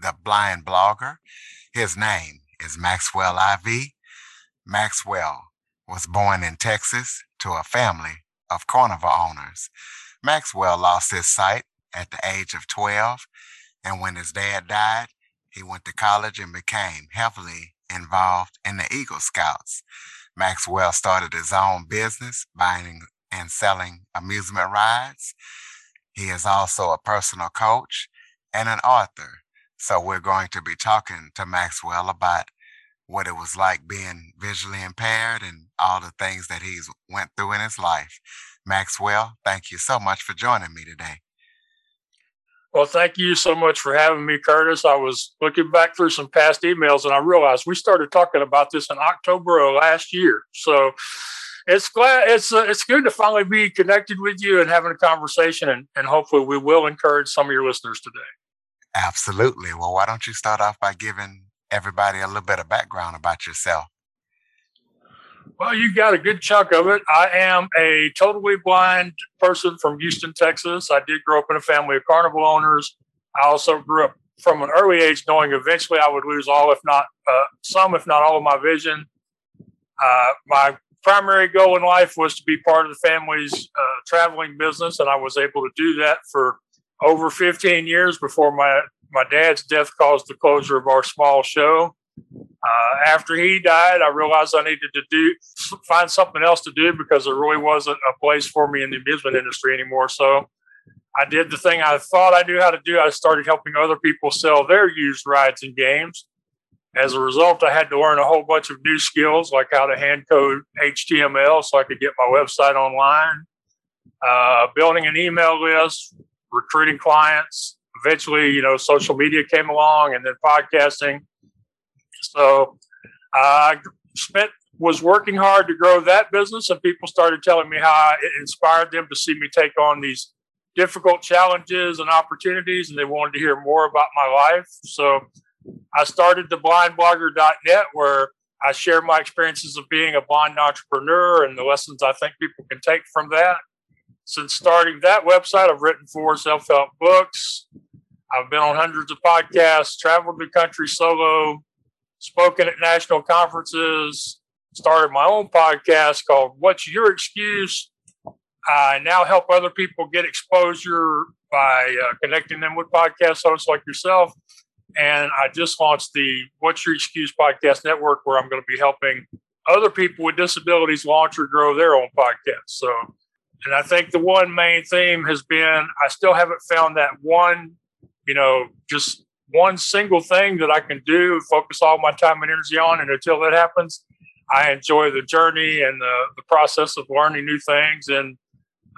the blind blogger. His name is Maxwell Ivy. Maxwell was born in Texas to a family of carnival owners. Maxwell lost his sight at the age of 12, and when his dad died, he went to college and became heavily involved in the Eagle Scouts. Maxwell started his own business, buying and selling amusement rides. He is also a personal coach and an author. So we're going to be talking to Maxwell about what it was like being visually impaired and all the things that he's went through in his life. Maxwell, thank you so much for joining me today. Well, thank you so much for having me, Curtis. I was looking back through some past emails and I realized we started talking about this in October of last year. So it's glad it's uh, it's good to finally be connected with you and having a conversation, and, and hopefully we will encourage some of your listeners today. Absolutely. Well, why don't you start off by giving everybody a little bit of background about yourself? Well, you got a good chunk of it. I am a totally blind person from Houston, Texas. I did grow up in a family of carnival owners. I also grew up from an early age knowing eventually I would lose all, if not uh, some, if not all of my vision. Uh, my primary goal in life was to be part of the family's uh, traveling business, and I was able to do that for over 15 years before my my dad's death caused the closure of our small show. Uh, after he died, I realized I needed to do find something else to do because there really wasn't a place for me in the amusement industry anymore. So I did the thing I thought I knew how to do. I started helping other people sell their used rides and games. As a result, I had to learn a whole bunch of new skills like how to hand code HTML so I could get my website online, uh, building an email list, recruiting clients. Eventually, you know, social media came along and then podcasting. So uh, I spent was working hard to grow that business, and people started telling me how it inspired them to see me take on these difficult challenges and opportunities, and they wanted to hear more about my life. So I started the blindblogger.net where I share my experiences of being a blind entrepreneur and the lessons I think people can take from that. Since starting that website, I've written four self help books. I've been on hundreds of podcasts, traveled the country solo, spoken at national conferences, started my own podcast called What's Your Excuse? I now help other people get exposure by uh, connecting them with podcast hosts like yourself and I just launched the What's Your Excuse Podcast Network, where I'm going to be helping other people with disabilities launch or grow their own podcast. So, and I think the one main theme has been I still haven't found that one, you know, just one single thing that I can do, focus all my time and energy on. And until that happens, I enjoy the journey and the, the process of learning new things. And,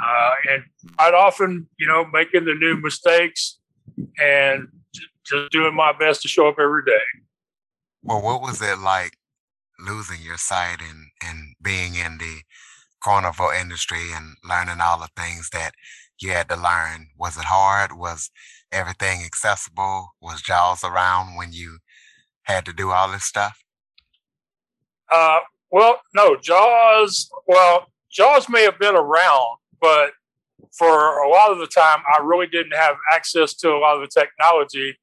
uh, and I'd often, you know, making the new mistakes and just doing my best to show up every day. Well, what was it like losing your sight and, and being in the carnival industry and learning all the things that you had to learn? Was it hard? Was everything accessible? Was Jaws around when you had to do all this stuff? Uh, well, no, Jaws, well, Jaws may have been around, but for a lot of the time, I really didn't have access to a lot of the technology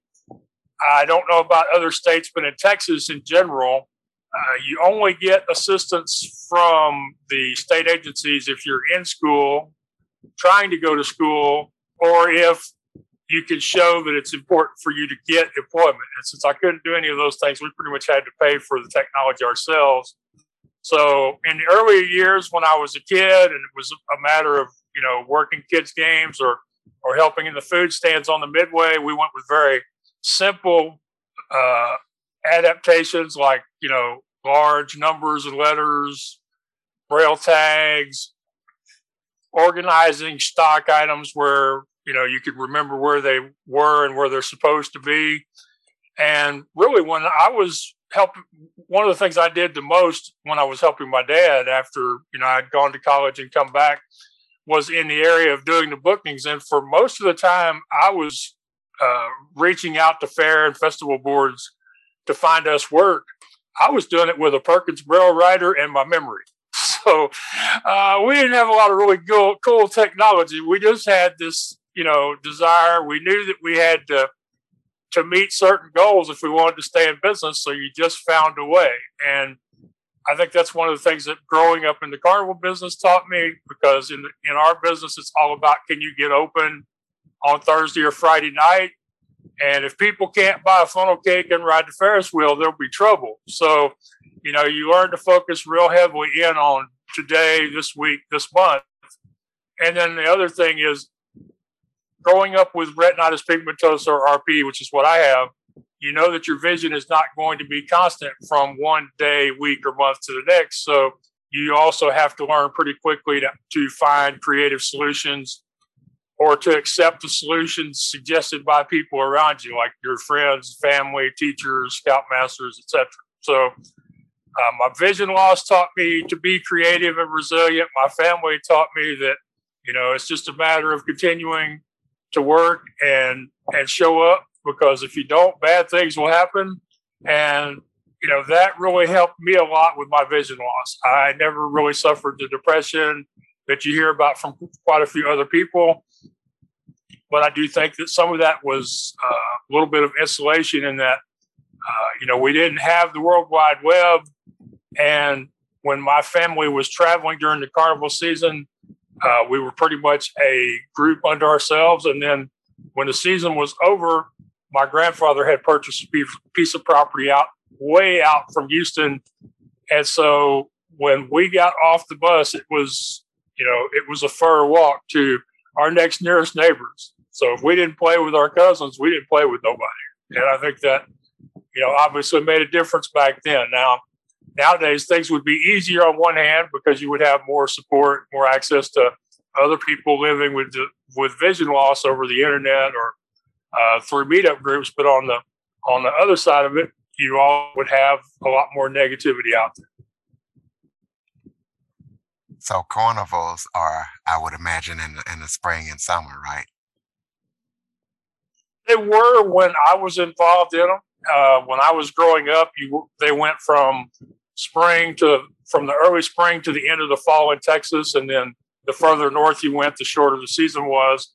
I don't know about other states, but in Texas in general, uh, you only get assistance from the state agencies if you're in school, trying to go to school, or if you can show that it's important for you to get employment. And since I couldn't do any of those things, we pretty much had to pay for the technology ourselves. So in the earlier years when I was a kid and it was a matter of, you know, working kids games or or helping in the food stands on the midway, we went with very simple uh, adaptations like you know large numbers and letters, braille tags, organizing stock items where you know you could remember where they were and where they're supposed to be. And really, when I was helping, one of the things I did the most when I was helping my dad after you know I'd gone to college and come back was in the area of doing the bookings. And for most of the time, I was uh, reaching out to fair and festival boards to find us work. I was doing it with a Perkins Braille writer and my memory. So uh, we didn't have a lot of really cool, cool technology. We just had this, you know, desire. We knew that we had to to meet certain goals if we wanted to stay in business. So you just found a way. And I think that's one of the things that growing up in the carnival business taught me because in in our business it's all about can you get open on Thursday or Friday night and if people can't buy a funnel cake and ride the Ferris wheel, there'll be trouble. So, you know, you learn to focus real heavily in on today, this week, this month. And then the other thing is growing up with retinitis pigmentosa or RP, which is what I have, you know that your vision is not going to be constant from one day, week, or month to the next. So you also have to learn pretty quickly to, to find creative solutions or to accept the solutions suggested by people around you, like your friends, family, teachers, scoutmasters, etc. So, uh, my vision loss taught me to be creative and resilient. My family taught me that you know it's just a matter of continuing to work and and show up because if you don't, bad things will happen. And you know that really helped me a lot with my vision loss. I never really suffered the depression that you hear about from quite a few other people. But I do think that some of that was uh, a little bit of insulation in that, uh, you know, we didn't have the World Wide Web. And when my family was traveling during the carnival season, uh, we were pretty much a group unto ourselves. And then when the season was over, my grandfather had purchased a piece of property out way out from Houston. And so when we got off the bus, it was you know, it was a fur walk to our next nearest neighbors. So if we didn't play with our cousins, we didn't play with nobody. And I think that, you know, obviously made a difference back then. Now, nowadays things would be easier on one hand because you would have more support, more access to other people living with with vision loss over the internet or uh, through meetup groups. But on the on the other side of it, you all would have a lot more negativity out there. So carnivals are, I would imagine, in the, in the spring and summer, right? They were when I was involved in them. Uh, when I was growing up, you they went from spring to from the early spring to the end of the fall in Texas, and then the further north you went, the shorter the season was.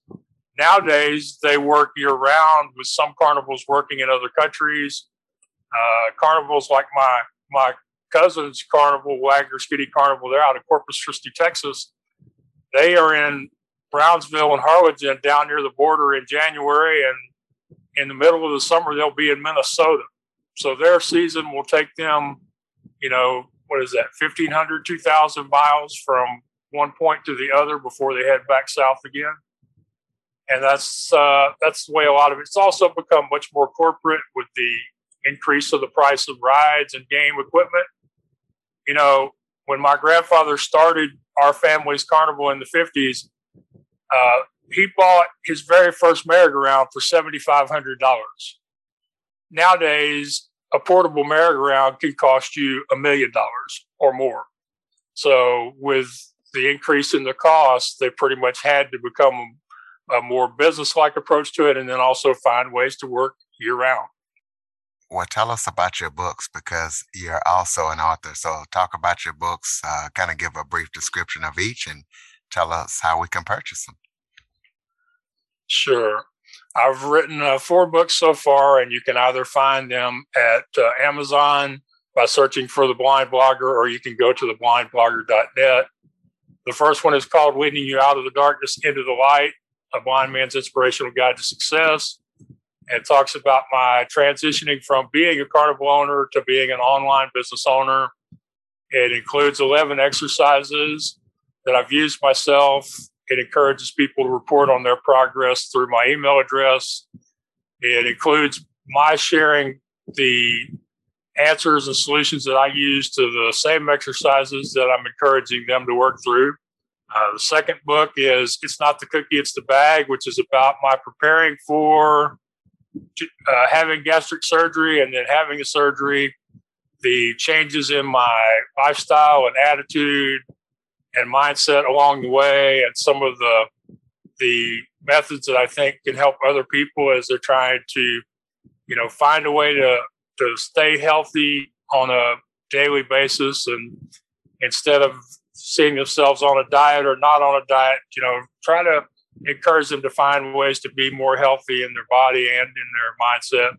Nowadays, they work year round, with some carnivals working in other countries. Uh, carnivals like my my cousin's carnival, Wagner's Kitty Carnival, they're out of Corpus Christi, Texas. They are in Brownsville and Harlingen down near the border in January, and in the middle of the summer, they'll be in Minnesota. So their season will take them, you know, what is that, 1,500, 2,000 miles from one point to the other before they head back south again. And that's uh, that's the way a lot of it's also become much more corporate with the increase of the price of rides and game equipment you know, when my grandfather started our family's carnival in the 50s, uh, he bought his very first merry-go-round for $7,500. Nowadays, a portable merry-go-round can cost you a million dollars or more. So, with the increase in the cost, they pretty much had to become a more business-like approach to it, and then also find ways to work year-round. Well, tell us about your books because you're also an author. So, talk about your books, uh, kind of give a brief description of each, and tell us how we can purchase them. Sure. I've written uh, four books so far, and you can either find them at uh, Amazon by searching for The Blind Blogger, or you can go to theblindblogger.net. The first one is called Leading You Out of the Darkness into the Light, a blind man's inspirational guide to success and talks about my transitioning from being a carnival owner to being an online business owner. It includes 11 exercises that I've used myself. It encourages people to report on their progress through my email address. It includes my sharing the answers and solutions that I use to the same exercises that I'm encouraging them to work through. Uh, the second book is It's Not the Cookie, It's the Bag, which is about my preparing for uh, having gastric surgery and then having the surgery, the changes in my lifestyle and attitude and mindset along the way, and some of the the methods that I think can help other people as they're trying to, you know, find a way to to stay healthy on a daily basis and instead of seeing themselves on a diet or not on a diet, you know, try to encourage them to find ways to be more healthy in their body and in their mindset.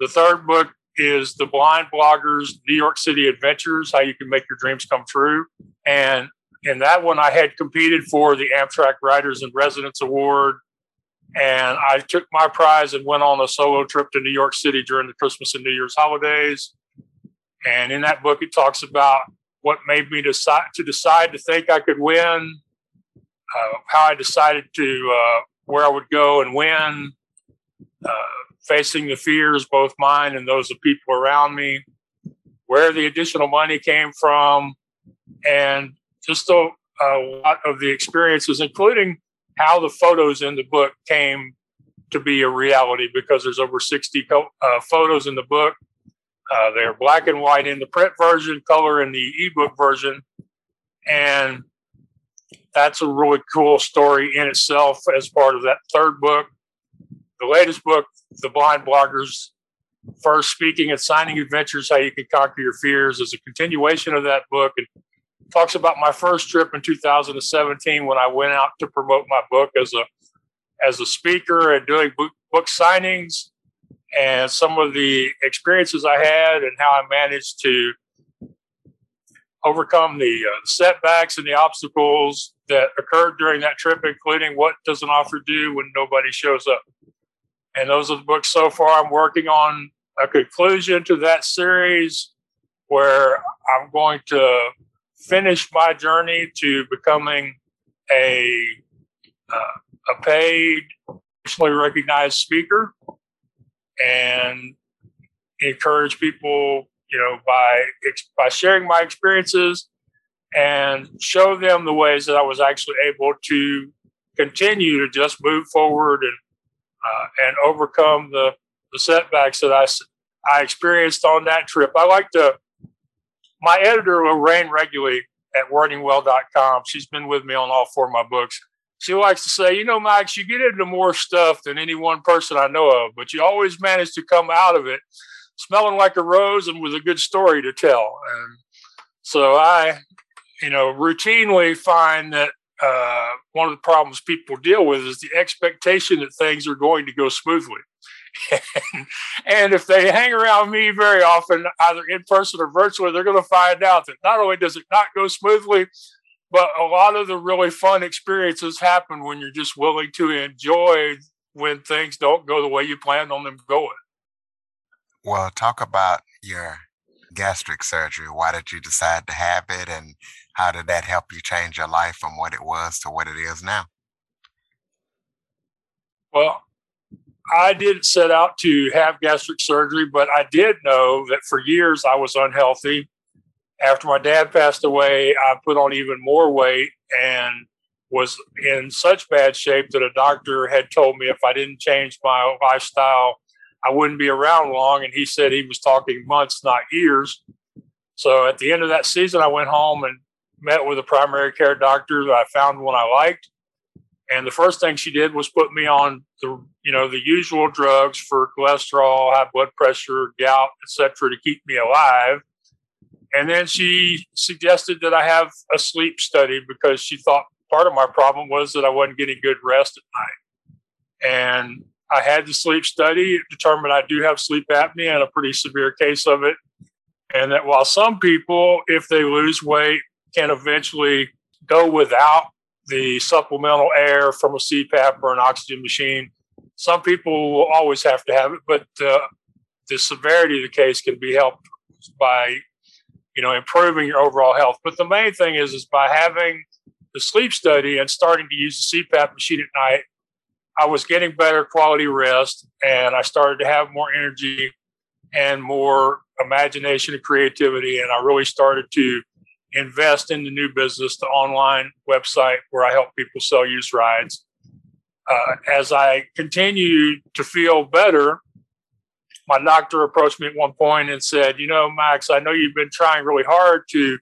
The third book is The Blind Bloggers New York City Adventures How You Can Make Your Dreams Come True. And in that one, I had competed for the Amtrak Writers and Residence Award. And I took my prize and went on a solo trip to New York City during the Christmas and New Year's holidays. And in that book, it talks about what made me decide to decide to think I could win, uh, how I decided to uh, where I would go and when, uh, facing the fears, both mine and those of people around me, where the additional money came from, and just a, a lot of the experiences, including how the photos in the book came to be a reality because there's over 60 co- uh, photos in the book uh, they're black and white in the print version, color in the ebook version. And that's a really cool story in itself as part of that third book. The latest book, The Blind Bloggers First Speaking and Signing Adventures How You Can Conquer Your Fears, is a continuation of that book and talks about my first trip in 2017 when I went out to promote my book as a as a speaker and doing book, book signings and some of the experiences I had and how I managed to overcome the uh, setbacks and the obstacles that occurred during that trip, including what does an author do when nobody shows up. And those are the books so far. I'm working on a conclusion to that series where I'm going to finish my journey to becoming a uh, a paid, nationally recognized speaker and encourage people, you know, by by sharing my experiences and show them the ways that I was actually able to continue to just move forward and uh, and overcome the the setbacks that I I experienced on that trip. I like to. My editor, Lorraine Reguly at wordingwell.com, she's been with me on all four of my books she likes to say, you know, Max, you get into more stuff than any one person I know of, but you always manage to come out of it smelling like a rose and with a good story to tell. And so I, you know, routinely find that uh, one of the problems people deal with is the expectation that things are going to go smoothly. and if they hang around me very often, either in person or virtually, they're going to find out that not only does it not go smoothly, but a lot of the really fun experiences happen when you're just willing to enjoy when things don't go the way you planned on them going. Well, talk about your gastric surgery. Why did you decide to have it, and how did that help you change your life from what it was to what it is now? Well, I didn't set out to have gastric surgery, but I did know that for years I was unhealthy after my dad passed away, I put on even more weight and was in such bad shape that a doctor had told me if I didn't change my lifestyle, I wouldn't be around long. And he said he was talking months, not years. So at the end of that season, I went home and met with a primary care doctor that I found one I liked. And the first thing she did was put me on the, you know, the usual drugs for cholesterol, high blood pressure, gout, etc., to keep me alive. And then she suggested that I have a sleep study because she thought part of my problem was that I wasn't getting good rest at night. And I had the sleep study, it determined I do have sleep apnea and a pretty severe case of it. And that while some people, if they lose weight, can eventually go without the supplemental air from a CPAP or an oxygen machine, some people will always have to have it. But uh, the severity of the case can be helped by you know, improving your overall health. But the main thing is, is by having the sleep study and starting to use the CPAP machine at night, I was getting better quality rest and I started to have more energy and more imagination and creativity. And I really started to invest in the new business, the online website where I help people sell used rides. Uh, as I continued to feel better, my doctor approached me at one point and said, You know, Max, I know you've been trying really hard to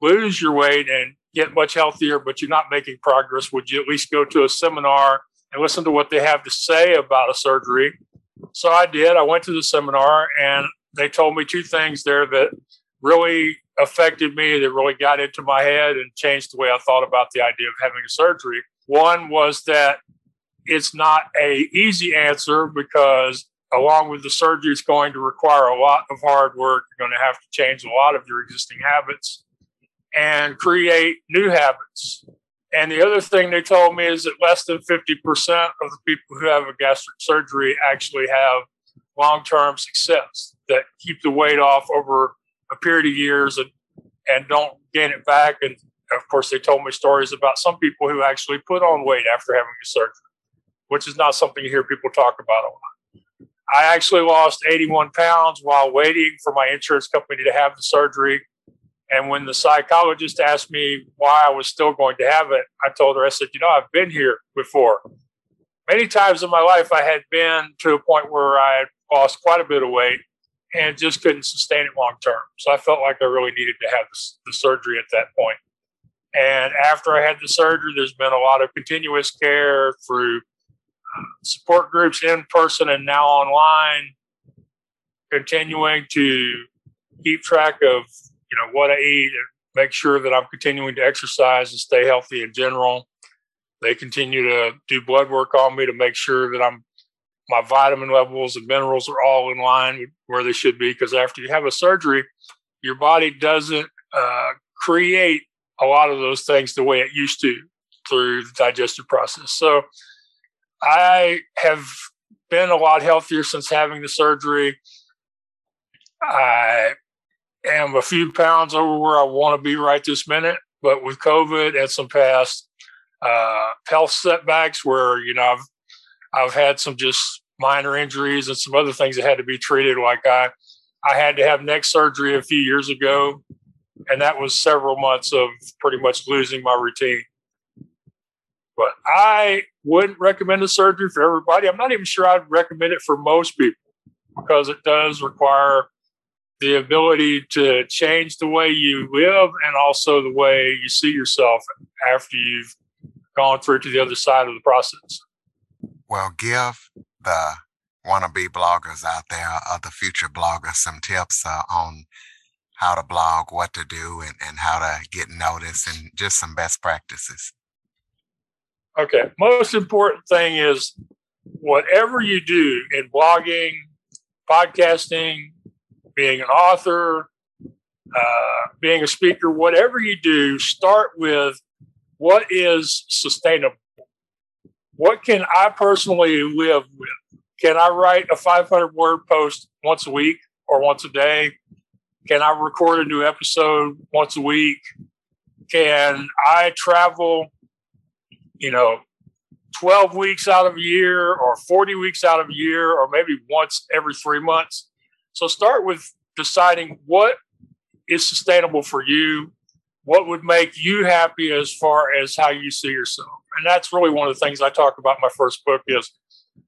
lose your weight and get much healthier, but you're not making progress. Would you at least go to a seminar and listen to what they have to say about a surgery? So I did. I went to the seminar and they told me two things there that really affected me, that really got into my head and changed the way I thought about the idea of having a surgery. One was that it's not a easy answer because along with the surgery, it's going to require a lot of hard work. You're going to have to change a lot of your existing habits and create new habits. And the other thing they told me is that less than 50% of the people who have a gastric surgery actually have long term success that keep the weight off over a period of years and, and don't gain it back. And of course, they told me stories about some people who actually put on weight after having a surgery, which is not something you hear people talk about a lot. I actually lost 81 pounds while waiting for my insurance company to have the surgery. And when the psychologist asked me why I was still going to have it, I told her, I said, you know, I've been here before. Many times in my life, I had been to a point where I had lost quite a bit of weight and just couldn't sustain it long term. So I felt like I really needed to have the, surgery at that point. And after I had the surgery, there's been a lot of continuous care through uh, support groups in person and now online, continuing to keep track of you know what I eat and make sure that I'm continuing to exercise and stay healthy in general. They continue to do blood work on me to make sure that I'm my vitamin levels and minerals are all in line where they should be. Because after you have a surgery, your body doesn't uh, create a lot of those things the way it used to through the digestive process. So I have been a lot healthier since having the surgery. I am a few pounds over where I want to be right this minute, but with COVID and some past uh, health setbacks where you know I've I've had some just minor injuries and some other things that had to be treated. Like I, I had to have neck surgery a few years ago, and that was several months of pretty much losing my routine. But I wouldn't recommend a surgery for everybody. I'm not even sure I'd recommend it for most people because it does require the ability to change the way you live and also the way you see yourself after you've gone through to the other side of the process. Well, give the wannabe bloggers out there, other future bloggers, some tips uh, on how to blog, what to do, and, and how to get noticed, and just some best practices. Okay. Most important thing is whatever you do in blogging, podcasting, being an author, uh, being a speaker, whatever you do, start with what is sustainable what can I personally live with? Can I write a 500 word post once a week or once a day? Can I record a new episode once a week? Can I travel, you know, 12 weeks out of a year or 40 weeks out of a year or maybe once every three months? So start with deciding what is sustainable for you, what would make you happy as far as how you see yourself? And that's really one of the things I talk about in my first book is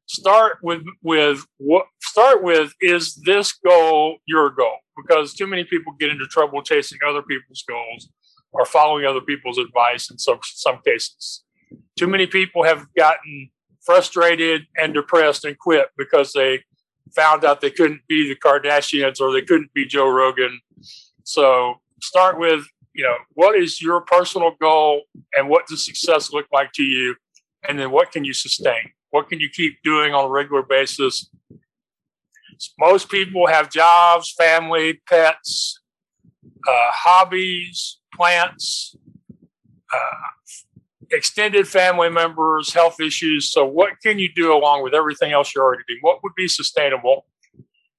start with with what start with is this goal your goal? Because too many people get into trouble chasing other people's goals or following other people's advice in some some cases. Too many people have gotten frustrated and depressed and quit because they found out they couldn't be the Kardashians or they couldn't be Joe Rogan. So start with you know, what is your personal goal and what does success look like to you? And then what can you sustain? What can you keep doing on a regular basis? Most people have jobs, family, pets, uh, hobbies, plants, uh, extended family members, health issues. So, what can you do along with everything else you're already doing? What would be sustainable?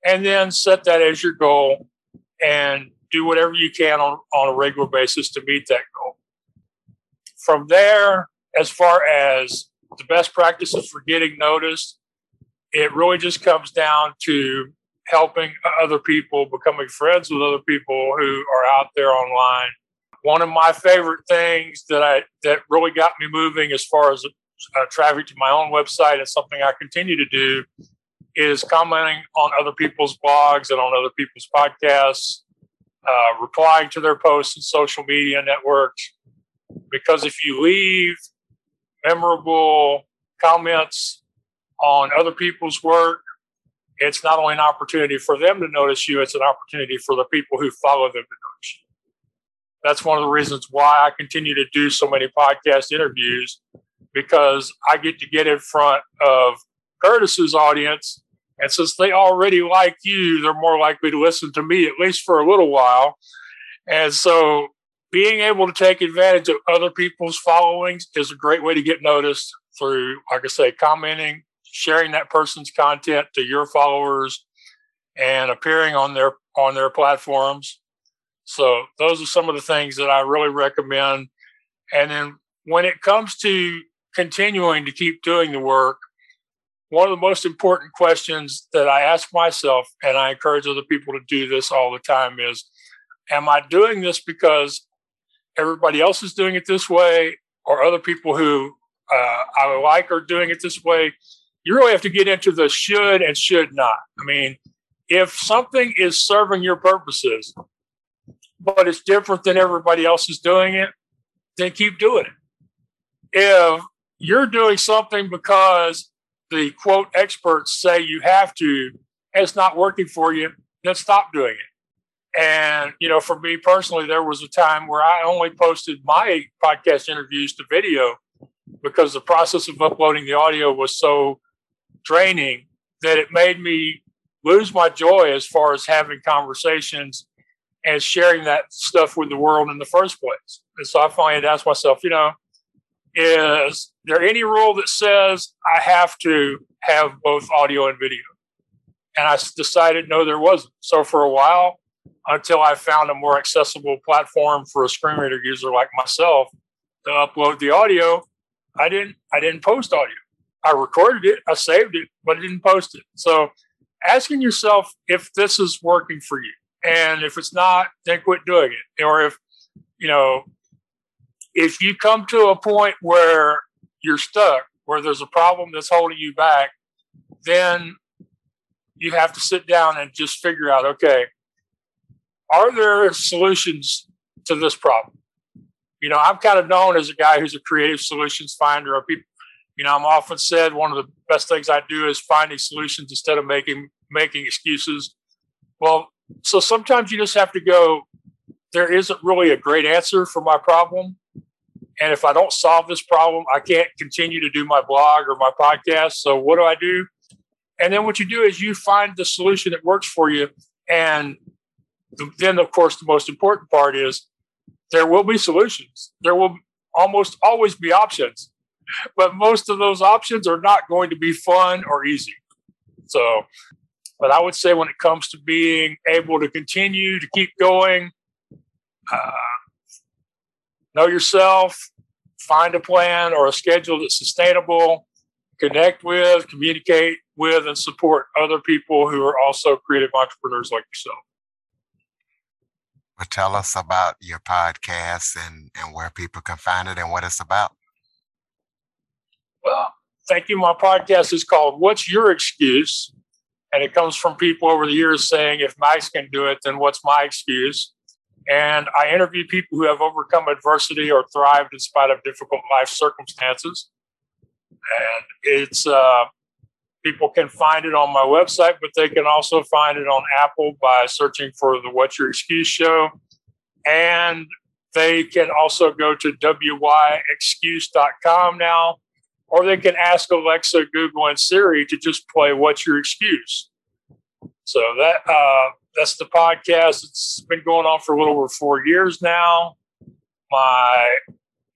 And then set that as your goal and do whatever you can on, on a regular basis to meet that goal. From there, as far as the best practices for getting noticed, it really just comes down to helping other people, becoming friends with other people who are out there online. One of my favorite things that I that really got me moving as far as uh, traffic to my own website and something I continue to do is commenting on other people's blogs and on other people's podcasts, uh, replying to their posts in social media networks. Because if you leave memorable comments on other people's work, it's not only an opportunity for them to notice you, it's an opportunity for the people who follow them to notice you. That's one of the reasons why I continue to do so many podcast interviews because I get to get in front of Curtis's audience. And since they already like you, they're more likely to listen to me, at least for a little while. And so being able to take advantage of other people's followings is a great way to get noticed through, like I say, commenting, sharing that person's content to your followers, and appearing on their on their platforms. So those are some of the things that I really recommend. And then when it comes to continuing to keep doing the work, one of the most important questions that I ask myself, and I encourage other people to do this all the time, is Am I doing this because everybody else is doing it this way, or other people who uh, I like are doing it this way? You really have to get into the should and should not. I mean, if something is serving your purposes, but it's different than everybody else is doing it, then keep doing it. If you're doing something because the quote experts say you have to, it's not working for you, then stop doing it. And, you know, for me personally, there was a time where I only posted my podcast interviews to video because the process of uploading the audio was so draining that it made me lose my joy as far as having conversations and sharing that stuff with the world in the first place. And so I finally had to ask myself, you know, is there any rule that says I have to have both audio and video? And I decided no, there wasn't. So for a while, until I found a more accessible platform for a screen reader user like myself to upload the audio, I didn't I didn't post audio. I recorded it, I saved it, but I didn't post it. So asking yourself if this is working for you and if it's not, then quit doing it. Or if, you know, if you come to a point where you're stuck, where there's a problem that's holding you back, then you have to sit down and just figure out okay, are there solutions to this problem? You know, I'm kind of known as a guy who's a creative solutions finder. You know, I'm often said one of the best things I do is finding solutions instead of making making excuses. Well, so sometimes you just have to go, there isn't really a great answer for my problem. And if I don't solve this problem, I can't continue to do my blog or my podcast. So what do I do? And then what you do is you find the solution that works for you. And then, of course, the most important part is there will be solutions. There will almost always be options, but most of those options are not going to be fun or easy. So but I would say when it comes to being able to continue to keep going, uh, know yourself, find a plan or a schedule that's sustainable, connect with, communicate with, and support other people who are also creative entrepreneurs like yourself. Well, tell us about your podcast and, and where people can find it and what it's about. Well, thank you. My podcast is called What's Your Excuse? And it comes from people over the years saying, if Max can do it, then what's my excuse? And I interview people who have overcome adversity or thrived in spite of difficult life circumstances. And it's, uh, people can find it on my website, but they can also find it on Apple by searching for the What's Your Excuse show. And they can also go to wyexcuse.com now or they can ask Alexa, Google, and Siri to just play "What's Your Excuse." So that uh, that's the podcast. It's been going on for a little over four years now. My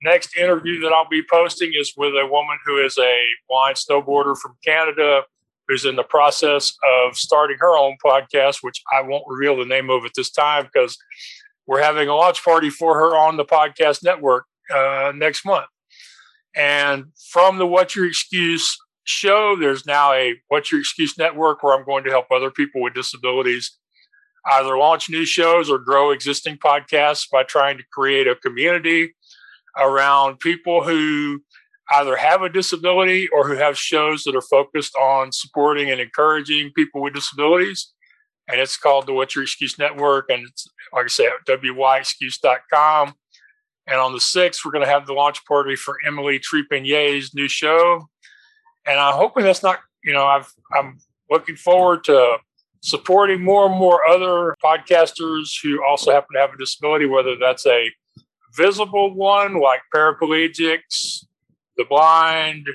next interview that I'll be posting is with a woman who is a blind snowboarder from Canada who's in the process of starting her own podcast, which I won't reveal the name of at this time because we're having a launch party for her on the podcast network uh, next month. And from the What's Your Excuse show, there's now a What's Your Excuse network where I'm going to help other people with disabilities either launch new shows or grow existing podcasts by trying to create a community around people who either have a disability or who have shows that are focused on supporting and encouraging people with disabilities. And it's called the What's Your Excuse Network. And it's, like I said, wyexcuse.com. And on the 6th, we're going to have the launch party for Emily Trepannier's new show. And I'm hoping that's not, you know, I've, I'm looking forward to supporting more and more other podcasters who also happen to have a disability, whether that's a visible one like paraplegics, the blind,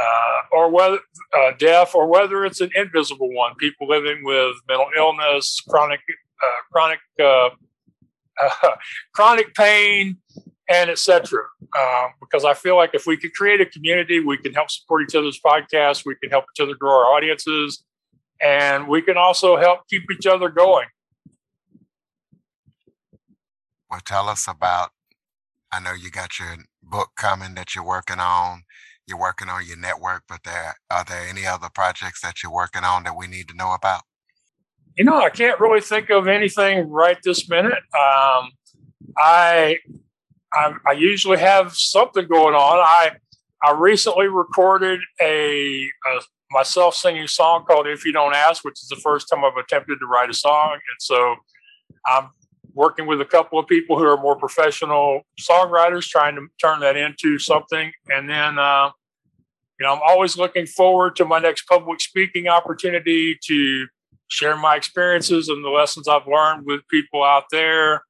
uh, or whether uh, deaf, or whether it's an invisible one, people living with mental illness, chronic, uh, chronic, uh, chronic pain, and etc. Um, because I feel like if we could create a community, we can help support each other's podcasts, we can help each other grow our audiences, and we can also help keep each other going. Well, tell us about. I know you got your book coming that you're working on. You're working on your network, but there are there any other projects that you're working on that we need to know about? You know, I can't really think of anything right this minute. Um, I, I, I usually have something going on. I I recently recorded a, a myself singing a song called "If You Don't Ask," which is the first time I've attempted to write a song, and so I'm working with a couple of people who are more professional songwriters, trying to turn that into something. And then, uh, you know, I'm always looking forward to my next public speaking opportunity to share my experiences and the lessons I've learned with people out there,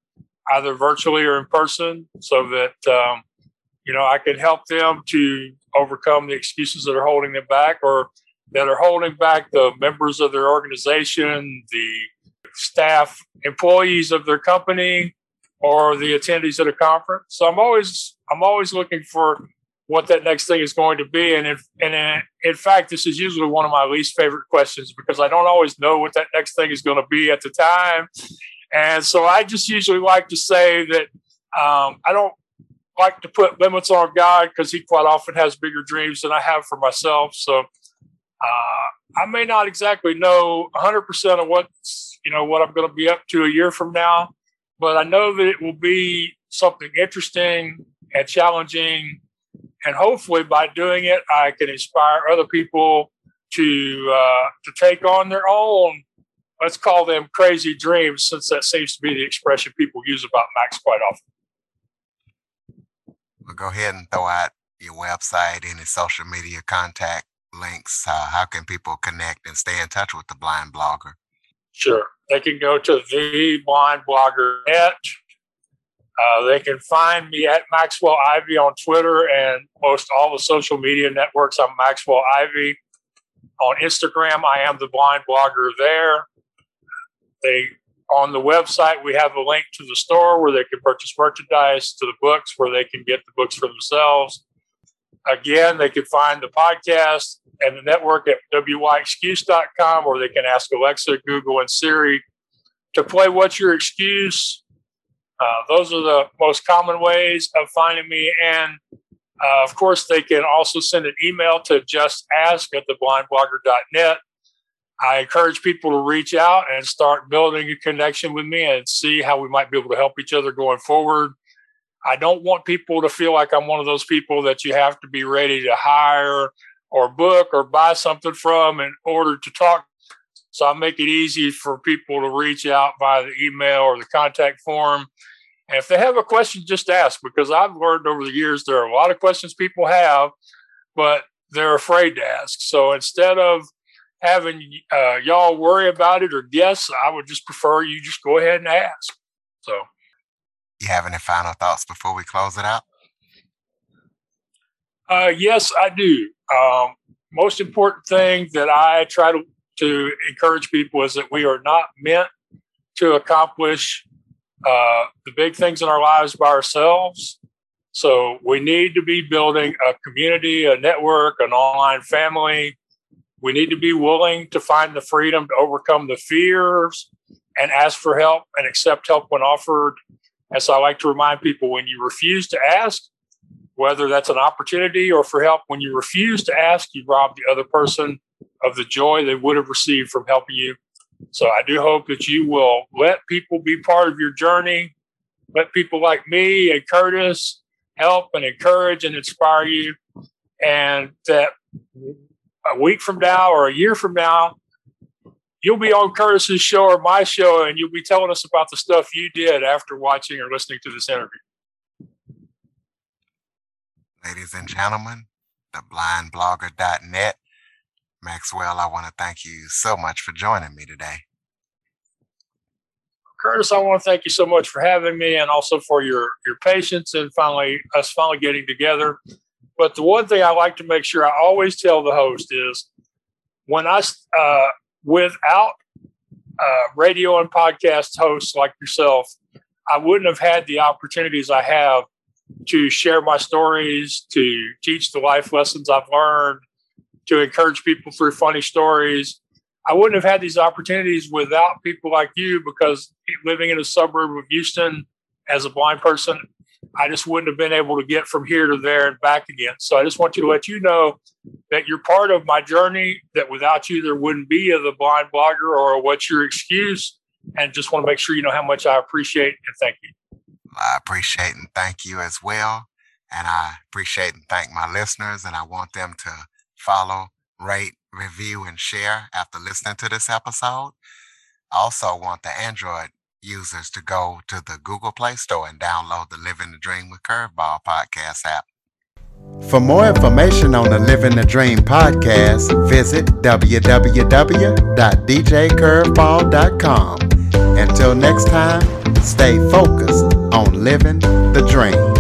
either virtually or in person, so that um, you know I can help them to overcome the excuses that are holding them back, or that are holding back the members of their organization, the staff, employees of their company, or the attendees at a conference. So I'm always I'm always looking for what that next thing is going to be. And if, and in, in fact, this is usually one of my least favorite questions because I don't always know what that next thing is going to be at the time. And so I just usually like to say that um, I don't like to put limits on God because He quite often has bigger dreams than I have for myself. So uh, I may not exactly know 100% of what you know what I'm going to be up to a year from now, but I know that it will be something interesting and challenging, and hopefully by doing it, I can inspire other people to uh, to take on their own. Let's call them crazy dreams, since that seems to be the expression people use about Max quite often. Well, go ahead and throw out your website, any social media contact links? Uh, how can people connect and stay in touch with the blind blogger? Sure. They can go to the blind blogger net. Uh, they can find me at Maxwell Ivy on Twitter and most all the social media networks. I'm Maxwell Ivy. On Instagram, I am the blind blogger there. They on the website we have a link to the store where they can purchase merchandise, to the books where they can get the books for themselves. Again, they can find the podcast and the network at wyexcuse.com, or they can ask Alexa, Google, and Siri to play What's Your Excuse? Uh, those are the most common ways of finding me. And uh, of course, they can also send an email to just ask at theblindblogger.net. I encourage people to reach out and start building a connection with me and see how we might be able to help each other going forward. I don't want people to feel like I'm one of those people that you have to be ready to hire or book or buy something from in order to talk. So I make it easy for people to reach out via the email or the contact form. And if they have a question, just ask because I've learned over the years there are a lot of questions people have, but they're afraid to ask. So instead of having uh, y'all worry about it or guess, I would just prefer you just go ahead and ask. So you have any final thoughts before we close it out? Uh, yes, I do. Um, most important thing that I try to, to encourage people is that we are not meant to accomplish uh, the big things in our lives by ourselves. So we need to be building a community, a network, an online family. We need to be willing to find the freedom to overcome the fears and ask for help and accept help when offered and so I like to remind people when you refuse to ask, whether that's an opportunity or for help, when you refuse to ask, you rob the other person of the joy they would have received from helping you. So I do hope that you will let people be part of your journey. Let people like me and Curtis help and encourage and inspire you. and that a week from now or a year from now, you'll be on Curtis's show or my show, and you'll be telling us about the stuff you did after watching or listening to this interview. Ladies and gentlemen, the blindblogger.net. Maxwell, I want to thank you so much for joining me today. Curtis, I want to thank you so much for having me and also for your, your patience and finally us finally getting together. But the one thing I like to make sure I always tell the host is when I, uh, without uh, radio and podcast hosts like yourself, I wouldn't have had the opportunities I have to share my stories, to teach the life lessons I've learned, to encourage people through funny stories. I wouldn't have had these opportunities without people like you because living in a suburb of Houston as a blind person, I just wouldn't have been able to get from here to there and back again. So I just want you to let you know that you're part of my journey, that without you, there wouldn't be a The Blind Blogger or what's your excuse. And just want to make sure you know how much I appreciate and thank you. I appreciate and thank you as well. And I appreciate and thank my listeners. And I want them to follow, rate, review, and share after listening to this episode. I also want the Android users to go to the Google Play Store and download the Living the Dream with Curveball podcast app. For more information on the Living the Dream podcast, visit www.djcurveball.com. Until next time, stay focused on living the dream.